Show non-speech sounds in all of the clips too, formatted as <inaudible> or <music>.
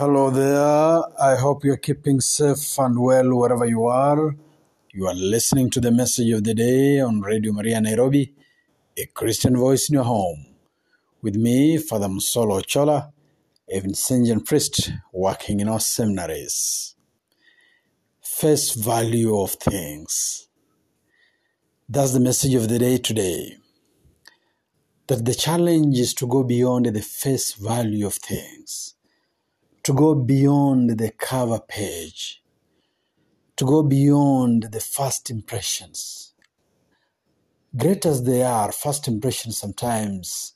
Hello there. I hope you're keeping safe and well wherever you are. You are listening to the message of the day on Radio Maria Nairobi, a Christian voice in your home. With me, Father Musolo Chola, a Vincentian priest working in our seminaries. Face value of things. That's the message of the day today. That the challenge is to go beyond the face value of things to go beyond the cover page, to go beyond the first impressions. Great as they are, first impressions sometimes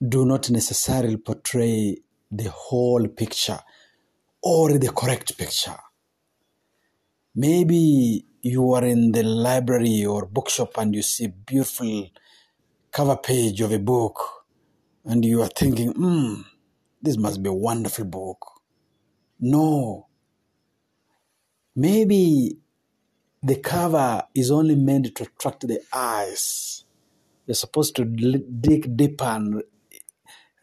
do not necessarily portray the whole picture or the correct picture. Maybe you are in the library or bookshop and you see beautiful cover page of a book and you are thinking, hmm, this must be a wonderful book. No. Maybe the cover is only meant to attract the eyes. You're supposed to dig deeper and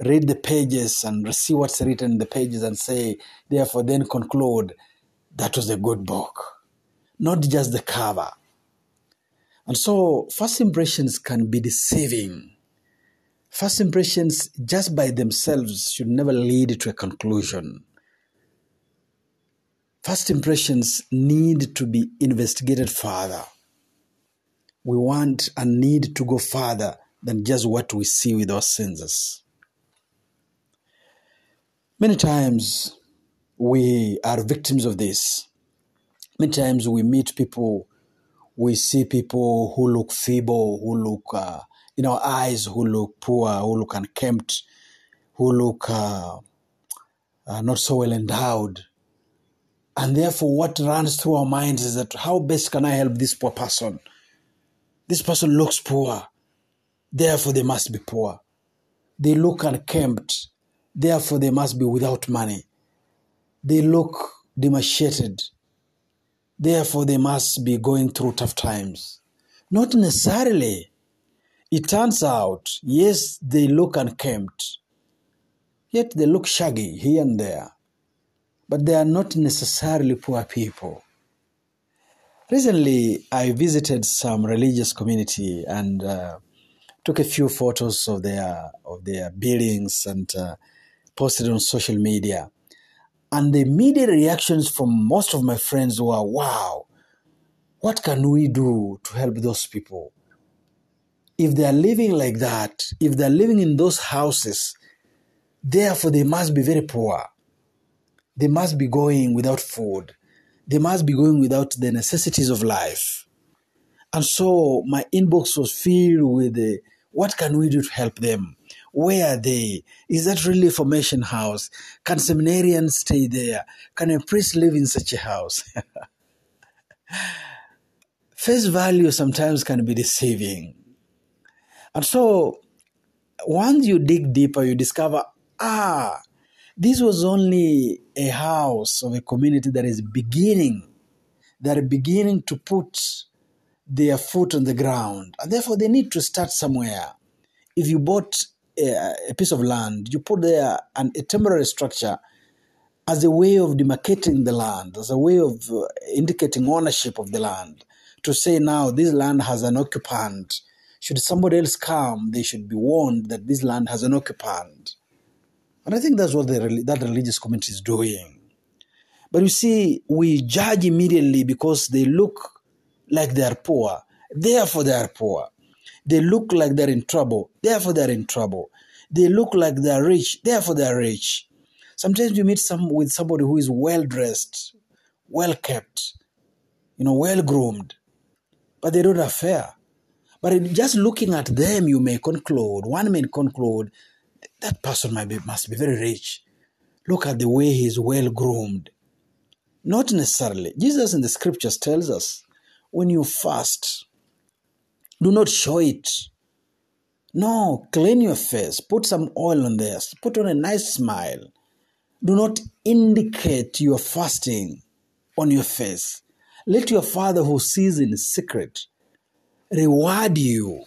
read the pages and see what's written in the pages and say, therefore, then conclude that was a good book, not just the cover. And so, first impressions can be deceiving. First impressions, just by themselves, should never lead to a conclusion. First impressions need to be investigated further. We want and need to go further than just what we see with our senses. Many times we are victims of this. Many times we meet people, we see people who look feeble, who look uh, in our eyes, who look poor, who look unkempt, who look uh, uh, not so well endowed. And therefore, what runs through our minds is that how best can I help this poor person? This person looks poor, therefore, they must be poor. They look unkempt, therefore, they must be without money. They look demarcated, therefore, they must be going through tough times. Not necessarily. It turns out, yes, they look unkempt, yet they look shaggy here and there, but they are not necessarily poor people. Recently, I visited some religious community and uh, took a few photos of their of their buildings and uh, posted on social media. And the immediate reactions from most of my friends were, "Wow, what can we do to help those people?" If they are living like that, if they are living in those houses, therefore they must be very poor. They must be going without food. They must be going without the necessities of life. And so my inbox was filled with the, what can we do to help them? Where are they? Is that really a formation house? Can seminarians stay there? Can a priest live in such a house? <laughs> Face value sometimes can be deceiving. And so once you dig deeper, you discover, ah, this was only a house of a community that is beginning, that are beginning to put their foot on the ground. And therefore, they need to start somewhere. If you bought a, a piece of land, you put there an, a temporary structure as a way of demarcating the land, as a way of uh, indicating ownership of the land, to say now this land has an occupant should somebody else come, they should be warned that this land has an occupant. And I think that's what the, that religious community is doing. But you see, we judge immediately because they look like they are poor. Therefore, they are poor. They look like they're in trouble. Therefore, they're in trouble. They look like they're rich. Therefore, they're rich. Sometimes you meet some with somebody who is well dressed, well kept, you know, well groomed, but they don't have fare. But just looking at them, you may conclude, one may conclude, that person might be, must be very rich. Look at the way he is well groomed. Not necessarily. Jesus in the scriptures tells us when you fast, do not show it. No, clean your face, put some oil on there, put on a nice smile. Do not indicate your fasting on your face. Let your Father who sees in secret reward you,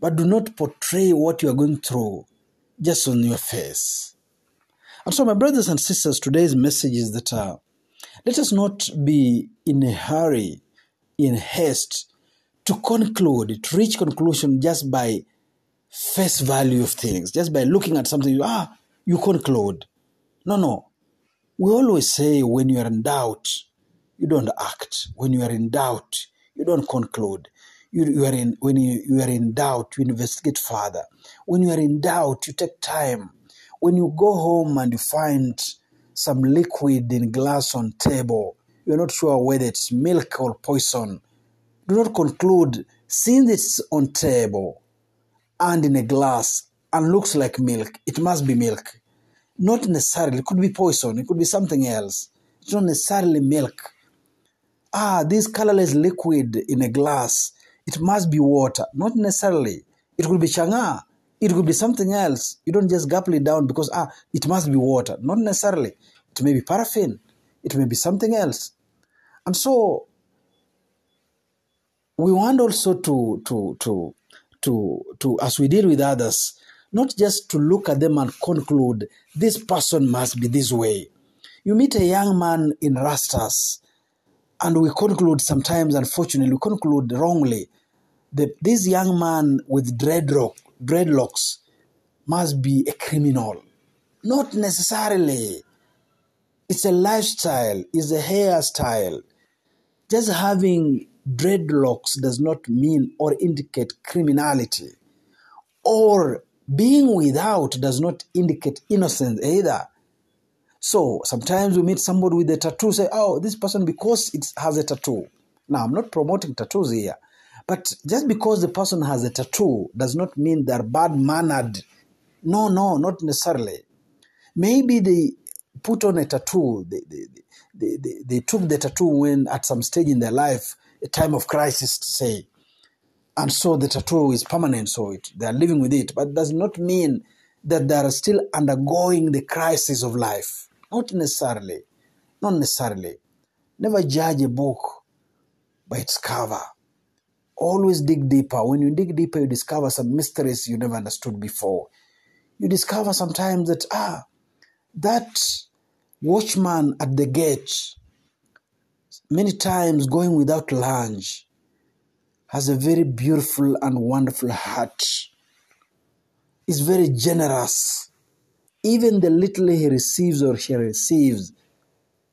but do not portray what you are going through just on your face. And so, my brothers and sisters, today's message is that uh, let us not be in a hurry, in haste, to conclude, to reach conclusion just by face value of things, just by looking at something, ah, you conclude. No, no. We always say when you are in doubt, you don't act. When you are in doubt, you don't conclude. You, you are in, when you, you are in doubt, you investigate further. When you are in doubt, you take time. When you go home and you find some liquid in glass on table, you're not sure whether it's milk or poison. Do not conclude since it's on table and in a glass and looks like milk, it must be milk. Not necessarily, it could be poison, it could be something else. It's not necessarily milk. Ah, this colorless liquid in a glass, it must be water. Not necessarily. It could be changa. It could be something else. You don't just gulp it down because, ah, it must be water. Not necessarily. It may be paraffin. It may be something else. And so, we want also to, to, to, to, to, as we deal with others, not just to look at them and conclude this person must be this way. You meet a young man in rastas, and we conclude sometimes, unfortunately, we conclude wrongly that this young man with dreadlock, dreadlocks must be a criminal. Not necessarily. It's a lifestyle, it's a hairstyle. Just having dreadlocks does not mean or indicate criminality. Or being without does not indicate innocence either. So sometimes we meet somebody with a tattoo, say, oh, this person because it has a tattoo. Now, I'm not promoting tattoos here, but just because the person has a tattoo does not mean they're bad mannered. No, no, not necessarily. Maybe they put on a tattoo, they, they, they, they, they took the tattoo when at some stage in their life, a time of crisis, say, and so the tattoo is permanent, so it, they are living with it, but does not mean that they are still undergoing the crisis of life. Not necessarily. Not necessarily. Never judge a book by its cover. Always dig deeper. When you dig deeper, you discover some mysteries you never understood before. You discover sometimes that, ah, that watchman at the gate, many times going without lunch, has a very beautiful and wonderful heart. Is very generous. Even the little he receives or she receives,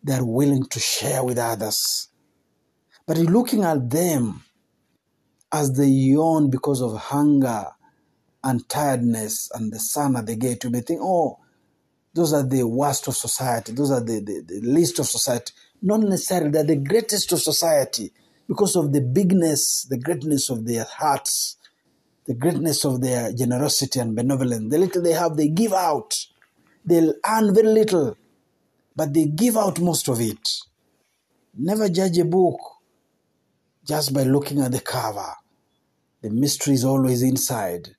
they are willing to share with others. But looking at them as they yawn because of hunger and tiredness and the sun at the gate, you may think, oh, those are the worst of society, those are the, the, the least of society. Not necessarily, they're the greatest of society because of the bigness, the greatness of their hearts, the greatness of their generosity and benevolence. The little they have, they give out. They'll earn very little, but they give out most of it. Never judge a book just by looking at the cover. The mystery is always inside.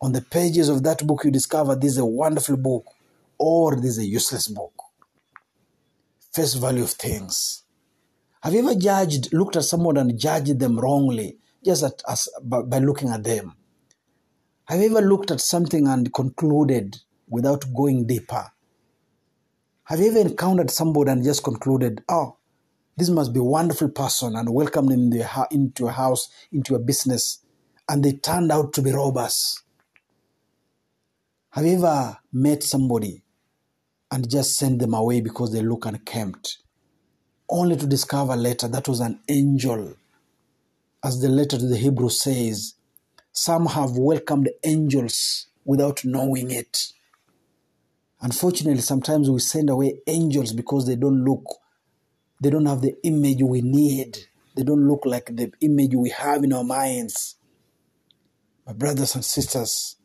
On the pages of that book, you discover this is a wonderful book or this is a useless book. Face value of things. Have you ever judged, looked at someone and judged them wrongly just at, as, by, by looking at them? Have you ever looked at something and concluded without going deeper? Have you ever encountered somebody and just concluded, oh, this must be a wonderful person and welcomed them into a house, into a business, and they turned out to be robbers? Have you ever met somebody and just sent them away because they look unkempt? only to discover later that was an angel. As the letter to the Hebrew says, some have welcomed angels without knowing it. Unfortunately, sometimes we send away angels because they don't look, they don't have the image we need. They don't look like the image we have in our minds. My brothers and sisters,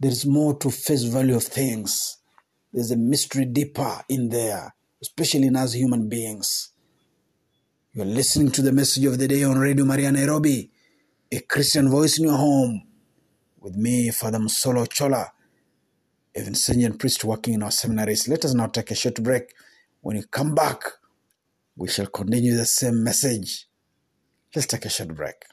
there is more to face value of things. There's a mystery deeper in there especially in us human beings. You're listening to the message of the day on Radio Maria Nairobi, a Christian voice in your home, with me, Father Musolo Chola, Vincentian priest working in our seminaries. Let us now take a short break. When you come back, we shall continue the same message. Let's take a short break.